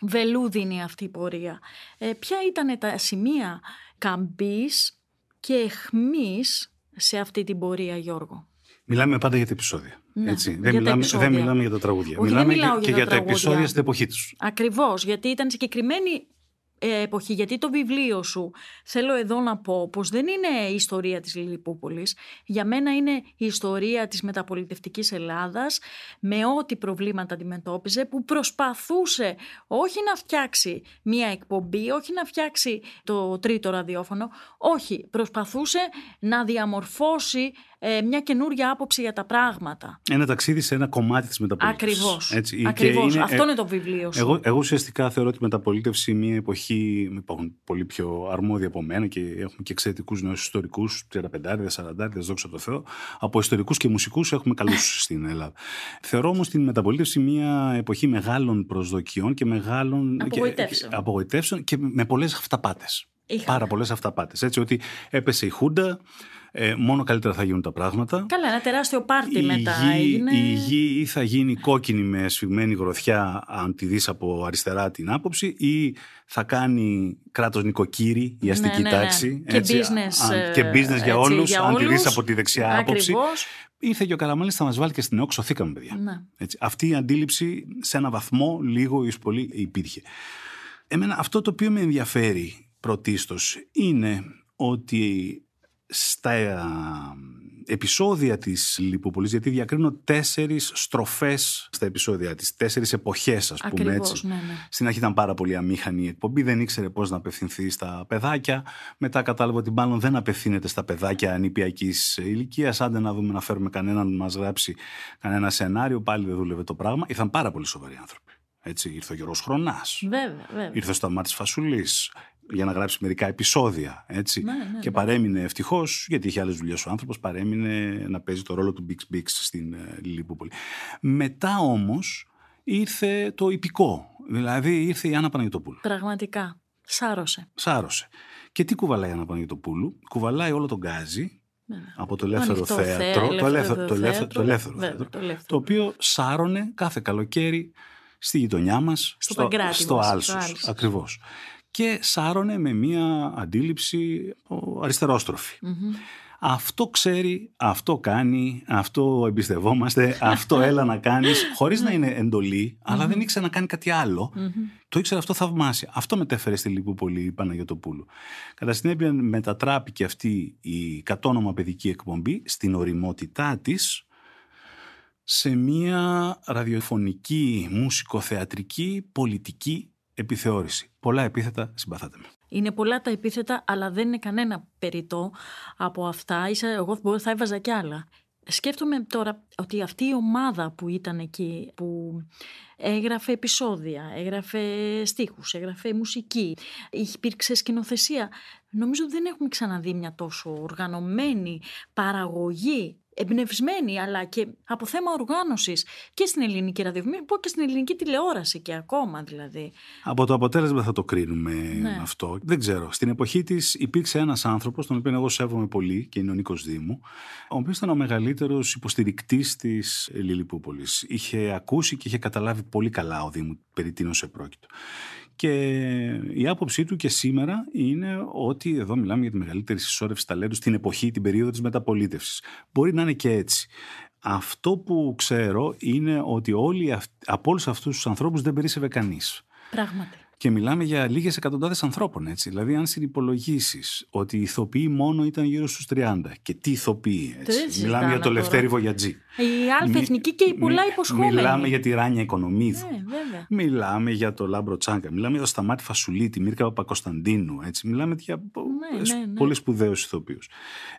βελούδινη αυτή η πορεία. Ε, ποια ήταν τα σημεία καμπής και εχμής σε αυτή την πορεία, Γιώργο. Μιλάμε πάντα για τα επεισόδια. Ναι, έτσι. Δεν, μιλάμε, δεν μιλάμε για τα τραγούδια. μιλάμε και για, για τα, τα επεισόδια στην εποχή τους. Ακριβώς, γιατί ήταν συγκεκριμένη ε, εποχή, γιατί το βιβλίο σου, θέλω εδώ να πω πως δεν είναι η ιστορία της Λιλιπούπολης, για μένα είναι η ιστορία της μεταπολιτευτικής Ελλάδας με ό,τι προβλήματα αντιμετώπιζε που προσπαθούσε όχι να φτιάξει μία εκπομπή, όχι να φτιάξει το τρίτο ραδιόφωνο, όχι, προσπαθούσε να διαμορφώσει ε, μια καινούργια άποψη για τα πράγματα. Ένα ταξίδι σε ένα κομμάτι της μεταπολίτευσης. Ακριβώς. Ακριβώς. Είναι, Αυτό είναι το βιβλίο σου. Εγώ, εγώ ουσιαστικά θεωρώ τη μεταπολίτευση μια εποχή. Υπάρχουν πολύ πιο αρμόδια από μένα και έχουμε και εξαιρετικούς νέους ιστορικούς, 35, 40, δόξα τω Θεώ. Από ιστορικούς και μουσικούς έχουμε καλούς στην Ελλάδα. Θεωρώ όμως την μεταπολίτευση μια εποχή μεγάλων προσδοκιών και μεγάλων απογοητεύσεων και, απογοητεύσεων και με πολλές αυταπάτες. Πάρα πολλές αυταπάτες. Έτσι ότι έπεσε η Χούντα, ε, μόνο καλύτερα θα γίνουν τα πράγματα. Καλά, ένα τεράστιο πάρτι η μετά γη, έγινε. Η γη ή θα γίνει κόκκινη με σφιγμένη γροθιά, αν τη δεις από αριστερά την άποψη, ή θα κάνει κράτος νοικοκύρη η αστική ναι, ναι, ναι. τάξη. Και έτσι, business, αν, και business για όλους, αν τη δεις από τη δεξιά άποψη. Ήρθε και ο Καραμαλής θα μας βάλει και στην ΕΟΚ, σωθήκαμε παιδιά. Ναι. Έτσι, αυτή η αντίληψη σε ένα βαθμό λίγο ή πολύ υπήρχε. Εμένα αυτό το οποίο με ενδιαφέρει πρωτίστως είναι ότι στα ε, επεισόδια της Λιποπολής, γιατί διακρίνω τέσσερις στροφές στα επεισόδια της, τέσσερις εποχές ας πούμε έτσι. Ναι, ναι. Στην αρχή ήταν πάρα πολύ αμήχανη η εκπομπή, δεν ήξερε πώς να απευθυνθεί στα παιδάκια. Μετά κατάλαβα ότι μάλλον δεν απευθύνεται στα παιδάκια ανηπιακής ηλικίας. Άντε να δούμε να φέρουμε κανέναν να μας γράψει κανένα σενάριο, πάλι δεν δούλευε το πράγμα. Ήρθαν πάρα πολύ σοβαροί άνθρωποι. Έτσι, ήρθε ο Γιώργος Χρονάς, βέβαια, βέβαια. ήρθε ο Σταμάτης Φασουλής, για να γράψει μερικά επεισόδια. Έτσι. Ναι, ναι, και ναι. παρέμεινε ευτυχώς, γιατί είχε άλλες δουλειές ο άνθρωπος, παρέμεινε να παίζει το ρόλο του Bix Bix στην ε, Λιπούπολη. Μετά όμως ήρθε το υπηκό. Δηλαδή ήρθε η Άννα Παναγιωτοπούλου. Πραγματικά. Σάρωσε. Σάρωσε. Και τι κουβαλάει η Άννα Παναγιωτοπούλου. Κουβαλάει όλο τον γκάζι από το ελεύθερο θέατρο, το ελεύθερο, το ελεύθερο, το ελεύθερο, θέατρο, το οποίο σάρωνε κάθε καλοκαίρι στη γειτονιά μας, στο, στο, στο Άλσος, ακριβώς και σάρωνε με μία αντίληψη αριστερόστροφη. Αυτό ξέρει, αυτό κάνει, αυτό εμπιστευόμαστε, αυτό έλα να κάνεις, χωρίς να είναι εντολή, αλλά δεν ήξερε να κάνει κάτι άλλο. Το ήξερε αυτό θαυμάσια. Αυτό μετέφερε στη Λιπούπολη η Παναγιωτοπούλου. Κατά συνέπεια μετατράπηκε αυτή η κατόνομα παιδική εκπομπή στην οριμότητά της σε μια ραδιοφωνική, μουσικοθεατρική, πολιτική επιθεώρηση. Πολλά επίθετα συμπαθάτε με. Είναι πολλά τα επίθετα, αλλά δεν είναι κανένα περιττό από αυτά. εγώ θα έβαζα κι άλλα. Σκέφτομαι τώρα ότι αυτή η ομάδα που ήταν εκεί, που έγραφε επεισόδια, έγραφε στίχους, έγραφε μουσική, υπήρξε σκηνοθεσία. Νομίζω δεν έχουμε ξαναδεί μια τόσο οργανωμένη παραγωγή εμπνευσμένη αλλά και από θέμα οργάνωσης και στην ελληνική ραδιοφωνία και στην ελληνική τηλεόραση και ακόμα δηλαδή. Από το αποτέλεσμα θα το κρίνουμε ναι. αυτό. Δεν ξέρω. Στην εποχή της υπήρξε ένας άνθρωπος τον οποίο εγώ σέβομαι πολύ και είναι ο Νίκος Δήμου ο οποίος ήταν ο μεγαλύτερος υποστηρικτής της Λιλιπούπολης. Είχε ακούσει και είχε καταλάβει πολύ καλά ο Δήμου περί τίνος επρόκειτο. Και η άποψή του και σήμερα είναι ότι εδώ μιλάμε για τη μεγαλύτερη συσσόρευση ταλέντου στην εποχή, την περίοδο της μεταπολίτευσης. Μπορεί να είναι και έτσι. Αυτό που ξέρω είναι ότι όλοι, από όλους αυτούς τους ανθρώπους δεν περίσσευε κανείς. Πράγματι. Και μιλάμε για λίγες εκατοντάδες ανθρώπων. Έτσι. Δηλαδή, αν συνυπολογίσεις ότι οι ηθοποιοί μόνο ήταν γύρω στους 30. Και τι ηθοποιοί. Έτσι. Μιλάμε για το Λευτέρη Βογιατζή. Η αλφεθνική και η πολλά υποσχόμενη. Μιλάμε για τη Ράνια Οικονομίδου. Ναι, μιλάμε για το Λάμπρο Τσάγκα. Μιλάμε για το Σταμάτη Φασουλή, τη Μίρκα Παπακωνσταντίνου. Έτσι. Μιλάμε για ναι, ναι, ναι. πολύ σπουδαίους ηθοποιούς.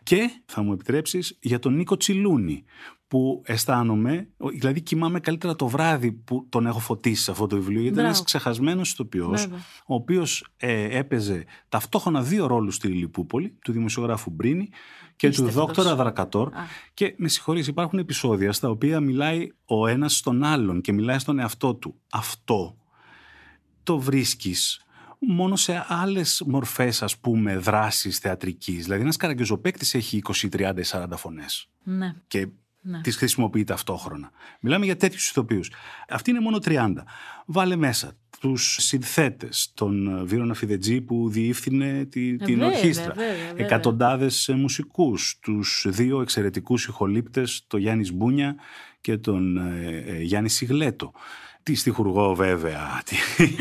Και θα μου επιτρέψεις για τον Νίκο Τσιλούνη που αισθάνομαι, δηλαδή κοιμάμαι καλύτερα το βράδυ που τον έχω φωτίσει σε αυτό το βιβλίο, γιατί είναι ένας ξεχασμένος ηθοποιός, ο οποίος ε, έπαιζε ταυτόχρονα δύο ρόλους στη Λιλιπούπολη, του δημοσιογράφου Μπρίνη και του δόκτωρα Δρακατόρ. Και με συγχωρείς, υπάρχουν επεισόδια στα οποία μιλάει ο ένας στον άλλον και μιλάει στον εαυτό του. Αυτό το βρίσκεις μόνο σε άλλες μορφές, ας πούμε, δράσης θεατρικής. Δηλαδή, ένας καραγκιόζοπαίκτη έχει 20, 30, 40 φωνές. Ναι. Και ναι. τις χρησιμοποιεί ταυτόχρονα. Μιλάμε για τέτοιους ηθοποιούς. Αυτή είναι μόνο 30. Βάλε μέσα τους συνθέτες, τον Βίρονα Φιδετζή που διεύθυνε τη, την βέβαια, ορχήστρα. Εκατοντάδες μουσικούς, τους δύο εξαιρετικούς ηχολήπτες, τον Γιάννης Σμπούνια και τον ε, ε, Γιάννη Σιγλέτο τη στιχουργό βέβαια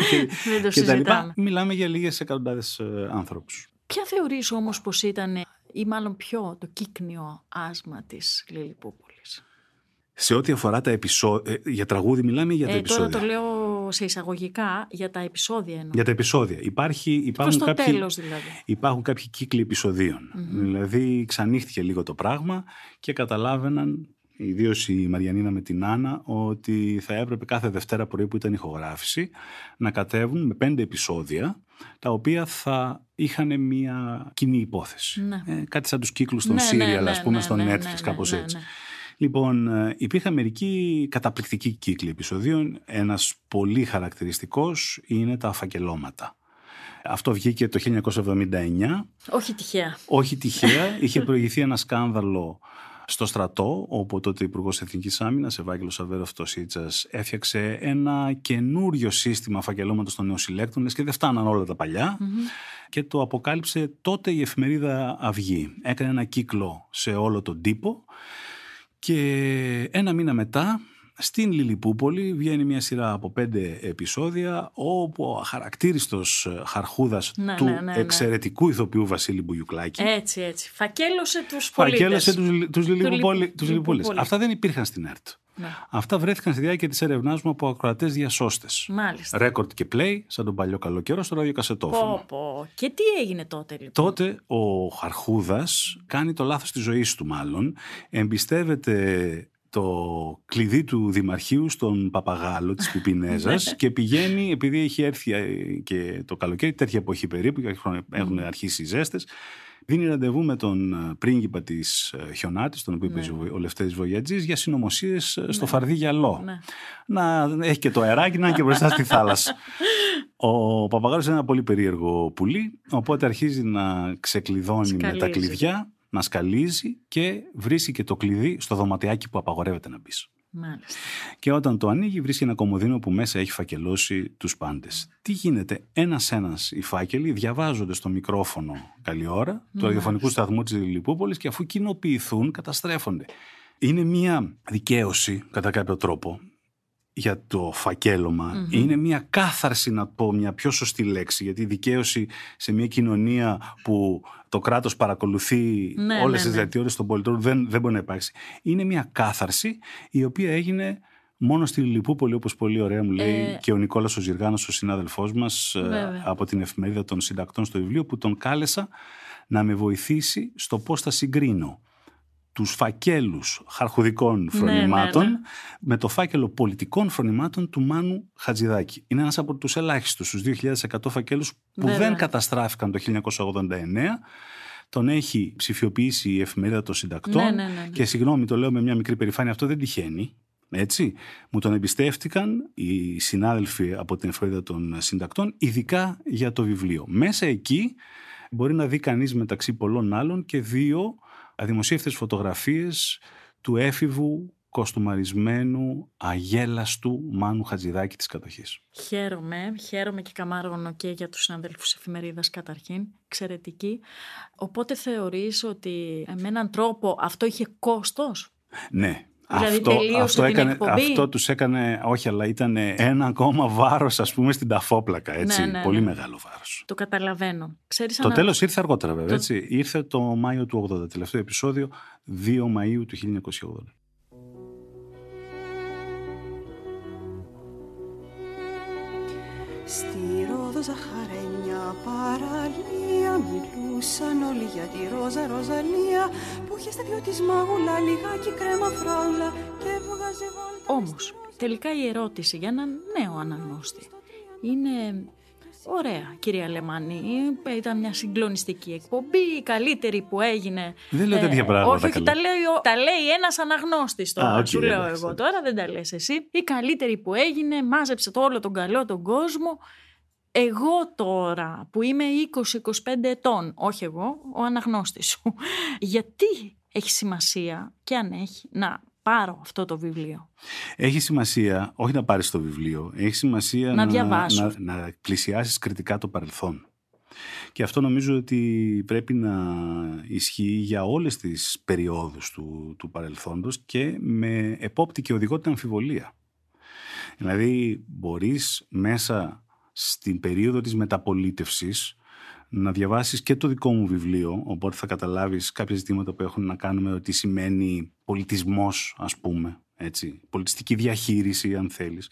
και τα λοιπά. Μιλάμε για λίγες εκατοντάδες ε, άνθρωπους. Ποια θεωρείς όμως πως ήταν ή μάλλον πιο το κύκνιο άσμα της Λιλιπούπολης. Σε ό,τι αφορά τα επεισόδια, ε, για τραγούδι μιλάμε για τα ε, επεισόδια; Τώρα το λέω σε εισαγωγικά για τα επεισόδια εννοώ. Για τα επεισόδια. Υπάρχει, υπάρχουν, το κάποιοι, τέλος, δηλαδή. υπάρχουν κάποιοι κύκλοι Δηλαδή ξανήχθηκε λίγο το πράγμα και καταλάβαιναν ιδίως η Μαριανίνα με την Άννα, ότι θα έπρεπε κάθε Δευτέρα πρωί που ήταν ηχογράφηση να κατέβουν με πέντε επεισόδια τα οποία θα είχαν μια κοινή υπόθεση. Ναι. Ε, κάτι σαν τους κύκλους των ναι, Serial, ναι, ας πούμε, ναι, στο ναι, Netflix, ναι, κάπως ναι, έτσι. Ναι. Λοιπόν, ε, υπήρχαν μερικοί καταπληκτικοί κύκλοι επεισοδίων. Ένας πολύ χαρακτηριστικός είναι τα αφακελώματα. Αυτό βγήκε το 1979. Όχι τυχαία. Όχι τυχαία. Είχε προηγηθεί ένα σκάνδαλο στο στρατό, όπου τότε ο Υπουργός Εθνικής Άμυνας, Ευάγγελος Αβέρο Φτωσίτσα, έφτιαξε ένα καινούριο σύστημα φακελώματος των νεοσυλλέκτων, και δεν φτάναν όλα τα παλια και το αποκάλυψε τότε η εφημερίδα Αυγή. Έκανε ένα κύκλο σε όλο τον τύπο και ένα μήνα μετά στην Λιλιπούπολη βγαίνει μια σειρά από πέντε επεισόδια όπου ο χαρακτήριστος χαρχούδας Ναι, του ναι, ναι, ναι. εξαιρετικού ηθοποιού Βασίλη Μπουγιουκλάκη Έτσι, έτσι. Φακέλωσε τους πολίτες. φακέλωσε τους, τους, Λιλιπούπολη- Λι- τους Λιλιπούπολες. Λιλιπούπολη. Αυτά δεν υπήρχαν στην ΕΡΤ. Ναι. Αυτά βρέθηκαν στη διάρκεια της έρευνάς μου από ακροατές διασώστες. Μάλιστα. Ρέκορτ και play, σαν τον παλιό καλό καιρό, στο ραδιοκασετόφωνο. Πω, πω. Και τι έγινε τότε λοιπόν; Τότε ο Χαρχούδας κάνει το λάθος της ζωής του μάλλον, εμπιστεύεται το κλειδί του Δημαρχείου στον Παπαγάλο της Πιπινέζας και πηγαίνει, επειδή έχει έρθει ε, και το καλοκαίρι, τέτοια εποχή περίπου, και έχουν- έχουν αρχίσει οι ζέστες, δίνει ραντεβού με τον ε, πρίγκιπα της ε, Χιονάτης, τον οποίο Ναι. παίζει ο Λευτέρης Βογιατζής, για συνωμοσίες ε, στο Φαρδί Γυαλό. Ναι. Να έχει και το αεράκι να είναι και μπροστά στη θάλασσα. Ο Παπαγάλος είναι ένα πολύ περίεργο πουλί, οπότε αρχίζει να ξεκλειδώνει με τα Σκαλίζει. κλειδιά, να σκαλίζει και βρίσκει και το κλειδί στο δωματιάκι που απαγορεύεται να μπεις. Μάλιστα. Και όταν το ανοίγει βρίσκει ένα κομμωδίνο που μέσα έχει φακελώσει τους πάντες. Τι γίνεται, ένας-ένας οι φάκελοι διαβάζονται στο μικρόφωνο καλή ώρα του ραδιοφωνικού σταθμού της Λιλιπούπολης και αφού κοινοποιηθούν καταστρέφονται. Είναι μια δικαίωση κατά κάποιο τρόπο για το φακελωμα Είναι μια κάθαρση να πω μια πιο σωστή λέξη γιατί η δικαίωση σε μια κοινωνία που το κράτος παρακολουθεί Ναι, όλες ναι, τις ναι. δραστηριότητες των πολιτών δεν, δεν μπορεί να υπάρξει. Είναι μια κάθαρση η οποία έγινε μόνο στη Λιλιπούπολη όπως πολύ ωραία μου λέει Ε, και ο Νικόλας ο Ζυργάνος ο συνάδελφός μας ε, Βέβαια. από την εφημερίδα των συντακτών στο βιβλίο που τον κάλεσα να με βοηθήσει στο πώς θα συγκρίνω τους φακέλους χαρχουδικών Ναι, φρονημάτων ναι, ναι. με το φάκελο πολιτικών φρονημάτων του Μάνου Χατζηδάκη. Είναι ένας από τους ελάχιστους, τους 2.100 φακέλους που Βέβαια. δεν καταστράφηκαν το 1989. Τον έχει ψηφιοποιήσει η εφημερίδα των συντακτών Ναι, ναι, ναι, ναι. και συγγνώμη το λέω με μια μικρή περηφάνεια, αυτό δεν τυχαίνει. Έτσι. Μου τον εμπιστεύτηκαν οι συνάδελφοι από την εφημερίδα των συντακτών, ειδικά για το βιβλίο. Μέσα εκεί μπορεί να δει κανείς μεταξύ πολλών άλλων και δύο αδημοσίευτες φωτογραφίες του έφηβου κοστομαρισμένου αγέλαστου Μάνου Χατζηδάκη της κατοχής. Χαίρομαι, χαίρομαι και καμάργωνο και για τους συναδέλφους εφημερίδας καταρχήν, εξαιρετική. Οπότε θεωρείς ότι με έναν τρόπο αυτό είχε κόστος; Ναι. Δηλαδή αυτό, τελείωσε αυτό, την έκανε, εκπομπή. αυτό τους έκανε, όχι αλλά ήταν ένα ακόμα βάρος ας πούμε στην ταφόπλακα έτσι, Ναι, ναι, πολύ ναι. μεγάλο βάρος. Το καταλαβαίνω. Ξέρεις, Το ανα- τέλος ήρθε αργότερα βέβαια Το- έτσι, ήρθε το Μάιο του 80, τελευταίο επεισόδιο 2 Μαΐου του 1980. Ζαχαρένια παραλία Μιλούσαν όλοι για τη Ρόζα Ροζαλία Που είχε στα δυο της μάγουλα λιγάκι κρέμα φράουλα Και έβγαζε βόλτα Όμως, τελικά η ερώτηση για έναν νέο αναγνώστη είναι Ωραία, κύριε Αλλαμανή. Ήταν μια συγκλονιστική εκπομπή, η καλύτερη που έγινε. Δεν λέω τέτοια πράγματα. Όχι, όχι, τα λέει, ο- τα λέει ένας αναγνώστης τώρα. Α, οκ, σου λέω εντάξει, εγώ εντάξει. τώρα, δεν τα λες εσύ. Η καλύτερη που έγινε, μάζεψε το όλο τον καλό τον κόσμο. Εγώ τώρα που είμαι 20-25 ετών, όχι εγώ, ο αναγνώστης σου, γιατί έχει σημασία και αν έχει να πάρω αυτό το βιβλίο; Έχει σημασία, όχι να πάρεις το βιβλίο, έχει σημασία Να διαβάσω. να, να πλησιάσεις κριτικά το παρελθόν. Και αυτό νομίζω ότι πρέπει να ισχύει για όλες τις περιόδους του, του παρελθόντος και με επόπτη και οδηγό την αμφιβολία. Δηλαδή μπορείς μέσα στην περίοδο της μεταπολίτευσης να διαβάσεις και το δικό μου βιβλίο, οπότε θα καταλάβεις κάποια ζητήματα που έχουν να κάνουν με τι σημαίνει πολιτισμός, ας πούμε, έτσι, πολιτιστική διαχείριση, αν θέλεις.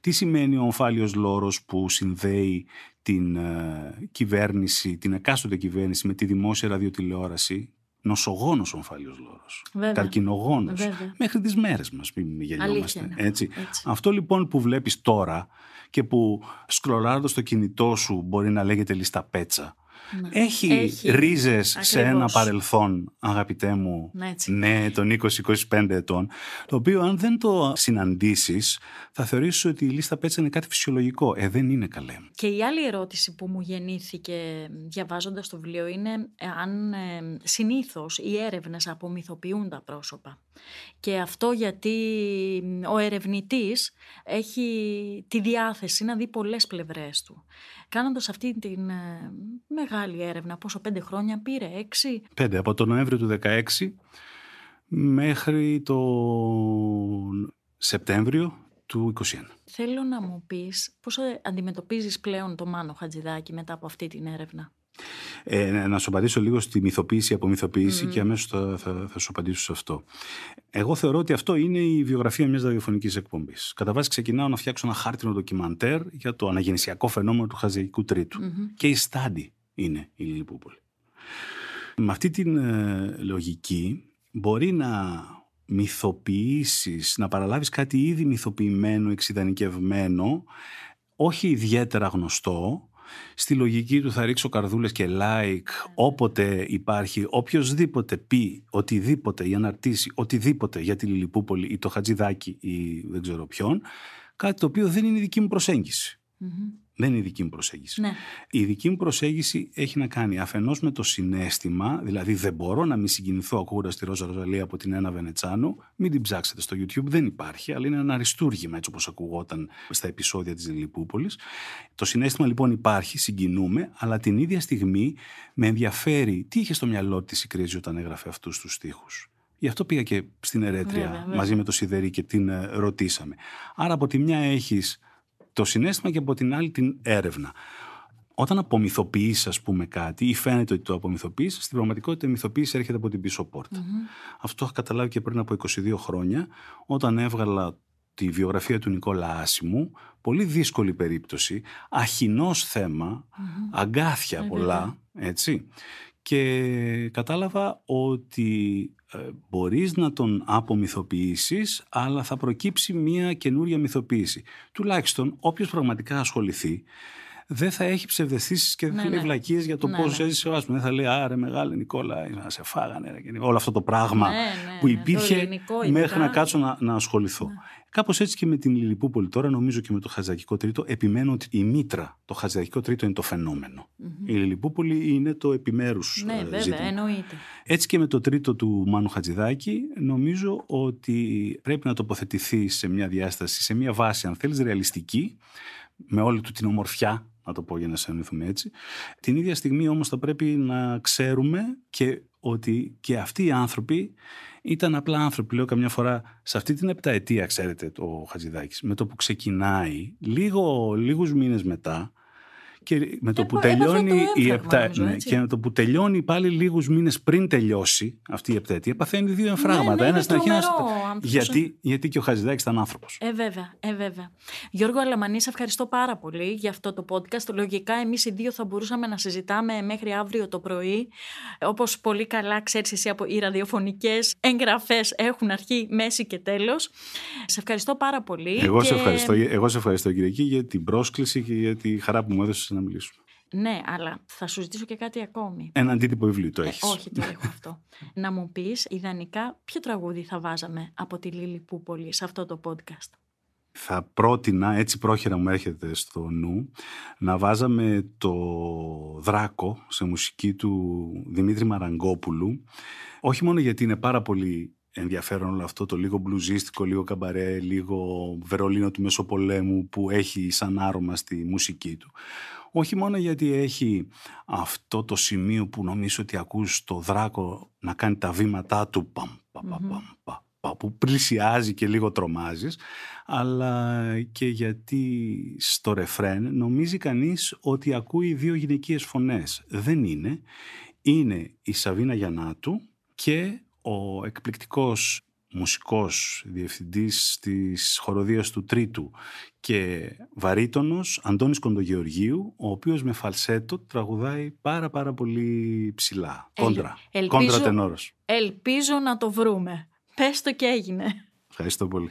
Τι σημαίνει ο ομφάλιος λόρος που συνδέει την ε, κυβέρνηση, την εκάστοτε κυβέρνηση με τη δημόσια ραδιοτηλεόραση, νοσογόνος ο ομφάλιος λόρος, Βέβαια. καρκινογόνος, Βέβαια. μέχρι τις μέρες μας, μην γελιόμαστε. Αλήθεια είναι. Έτσι. Έτσι. Αυτό λοιπόν που βλέπεις τώρα και που σκρολάροντας το κινητό σου μπορεί να λέγεται λίστα πέτσα, Ναι. έχει, Έχει. ρίζες σε ένα Ακριβώς. παρελθόν, αγαπητέ μου, Ναι, έτσι. ναι, των 20-25 ετών, το οποίο αν δεν το συναντήσεις θα θεωρήσεις ότι η λίστα πέτσα είναι κάτι φυσιολογικό. Ε, δεν είναι καλέ. Και η άλλη ερώτηση που μου γεννήθηκε διαβάζοντας το βιβλίο είναι αν ε, συνήθως οι έρευνες απομυθοποιούν τα πρόσωπα. Και αυτό γιατί ο ερευνητής έχει τη διάθεση να δει πολλές πλευρές του. Κάνοντας αυτή την ε, μεγάλη έρευνα, πόσο πέντε χρόνια πήρε, έξι, Πέντε, από τον Νοέμβριο του 16 μέχρι το Σεπτέμβριο του 21. θέλω να μου πεις πώς ε, αντιμετωπίζεις πλέον το Μάνο Χατζηδάκη μετά από αυτή την έρευνα. Ε, να- να σου απαντήσω λίγο στη μυθοποίηση, απομυθοποίηση Μμμ. και αμέσως θα, θα, θα σου απαντήσω σε αυτό. Εγώ θεωρώ ότι αυτό είναι η βιογραφία μιας ραδιοφωνικής εκπομπής. Κατά βάση ξεκινάω να φτιάξω ένα χάρτινο ντοκιμαντέρ για το αναγεννησιακό φαινόμενο του χαζιακού τρίτου. Μμμ. Και η στάντη είναι η Λιλιπούπολη. Με αυτή την ε, λογική μπορεί να μυθοποιήσεις, να παραλάβεις κάτι ήδη μυθοποιημένο, εξειδανικευμένο, όχι ιδιαίτερα γνωστό, στη λογική του θα ρίξω καρδούλες και like όποτε υπάρχει οποιοδήποτε πει οτιδήποτε ή αναρτήσει οτιδήποτε για τη Λιλιπούπολη ή το Χατζηδάκι ή δεν ξέρω ποιον, κάτι το οποίο δεν είναι η δική μου προσέγγιση. Μμμ. Δεν είναι η δική μου προσέγγιση. Ναι. Η δική μου προσέγγιση έχει να κάνει αφενός με το συνέστημα, δηλαδή δεν μπορώ να μην συγκινηθώ ακούγοντας τη Ρόζα Ροζαλία από την Ένα Βενετσάνου, μην την ψάξετε στο YouTube, δεν υπάρχει, αλλά είναι ένα αριστούργημα έτσι όπως ακουγόταν στα επεισόδια της Λιλιπούπολης. Το συνέστημα λοιπόν υπάρχει, συγκινούμε, αλλά την ίδια στιγμή με ενδιαφέρει τι είχε στο μυαλό της η Κρίζη όταν έγραφε αυτούς τους στίχους. Γι' αυτό πήγα και στην Ερέτρια Βέβαια, βέβαια. μαζί με το Σιδερή και την ε, ρωτήσαμε. Άρα από τη μια έχεις το συνέστημα και από την άλλη την έρευνα. Όταν απομυθοποιείς ας πούμε κάτι ή φαίνεται ότι το απομυθοποιείς, στην πραγματικότητα η μυθοποίηση έρχεται από την πίσω πόρτα. Μμμ. Αυτό το είχα καταλάβει και πριν από 22 χρόνια όταν έβγαλα τη βιογραφία του Νικόλα Άσιμου, πολύ δύσκολη περίπτωση, αχινός θέμα, Μμμ. αγκάθια Ε, πολλά, έτσι. Και κατάλαβα ότι ε, μπορείς να τον απομυθοποιήσεις, αλλά θα προκύψει μια καινούρια μυθοποίηση. Τουλάχιστον όποιος πραγματικά ασχοληθεί, δεν θα έχει ψευδεστήσεις και δεν Ναι, θα λέει ναι. βλακίες για το Ναι, πώς ναι. έζησε ο Άσμου. Δεν θα λέει «Άρε μεγάλε Νικόλα, να σε φάγανε». ρε», και Όλο αυτό το πράγμα Ναι, ναι, που ναι, το υπήρχε ελληνικό μέχρι ειδικά. να κάτσω να, να ασχοληθώ. Ναι. Κάπως έτσι και με την Λιλιπούπολη τώρα, νομίζω και με το Χαζακικό Τρίτο, επιμένω ότι η μήτρα, το Χαζακικό Τρίτο είναι το φαινόμενο. Μμμ. Η Λιλιπούπολη είναι το επιμέρους Ναι, ε, βέβαια, ζήτημα. εννοείται. Έτσι και με το τρίτο του Μάνου Χατζηδάκη, νομίζω ότι πρέπει να τοποθετηθεί σε μια διάσταση, σε μια βάση, αν θέλεις, ρεαλιστική, με όλη του την ομορφιά, να το πω για να σε εννοηθούμε έτσι. Την ίδια στιγμή όμως θα πρέπει να ξέρουμε και ότι και αυτοί οι άνθρωποι ήταν απλά άνθρωποι. Λέω καμιά φορά, σε αυτή την επταετία, ξέρετε, το Χατζηδάκης, με το που ξεκινάει, λίγο, λίγους μήνες μετά, Και με το Ε, που έπαθε τελειώνει το η έμφραγμα, επτά... νομίζω, ναι, έτσι. και με το που τελειώνει πάλι λίγους μήνες πριν τελειώσει αυτή η επτέτεια, παθαίνει δύο εμφράγματα. ναι, Ένας είναι στην αρχή, ένας στο τρομερό τέλος. ο άνθρωπος. γιατί, γιατί και ο Χατζηδάκης ήταν άνθρωπος. Ε, βέβαια, ε, βέβαια. Γιώργο Αλαμανή, σε ευχαριστώ πάρα πολύ για αυτό το podcast. Λογικά, εμείς οι δύο θα μπορούσαμε να συζητάμε μέχρι αύριο το πρωί. Όπως πολύ καλά ξέρεις εσύ, από οι ραδιοφωνικές εγγραφές έχουν αρχή, μέση και τέλος. Σε ευχαριστώ πάρα πολύ. Εγώ, και... σε ευχαριστώ, εγώ σε ευχαριστώ Κυριακή για την πρόσκληση και για τη χαρά που μου έδωσες να μιλήσουμε. Ναι, αλλά θα σου ζητήσω και κάτι ακόμη. Ένα αντίτυπο βιβλίου το Ε, έχεις. όχι, το έχω αυτό. να μου πεις, ιδανικά, ποιο τραγούδι θα βάζαμε από τη Λίλη Πούπολη σε αυτό το podcast. θα πρότεινα, έτσι πρόχειρα μου έρχεται στο νου, να βάζαμε το Δράκο σε μουσική του Δημήτρη Μαραγκόπουλου. Όχι μόνο γιατί είναι πάρα πολύ ενδιαφέρον όλο αυτό το λίγο μπλουζίστικο, λίγο καμπαρέ, λίγο Βερολίνο του Μεσοπολέμου που έχει σαν άρωμα στη μουσική του. Όχι μόνο γιατί έχει αυτό το σημείο που νομίζω ότι ακούς το Δράκο να κάνει τα βήματά του παμ, παμ, παμ, παμ, παμ, παμ, που πλησιάζει και λίγο τρομάζεις, αλλά και γιατί στο ρεφρέν νομίζει κανείς ότι ακούει δύο γυναικείες φωνές. Δεν είναι. Είναι η Σαβίνα Γιαννάτου και ο εκπληκτικός μουσικός διευθυντής της χοροδίας του Τρίτου και βαρύτονος Αντώνης Κοντογεωργίου, ο οποίος με φαλσέτο τραγουδάει πάρα πάρα πολύ ψηλά. Ελ- Κόντρα. ελπίζω- Κόντρα τενόρος. Ελπίζω να το βρούμε. Πες το και έγινε. Ευχαριστώ πολύ.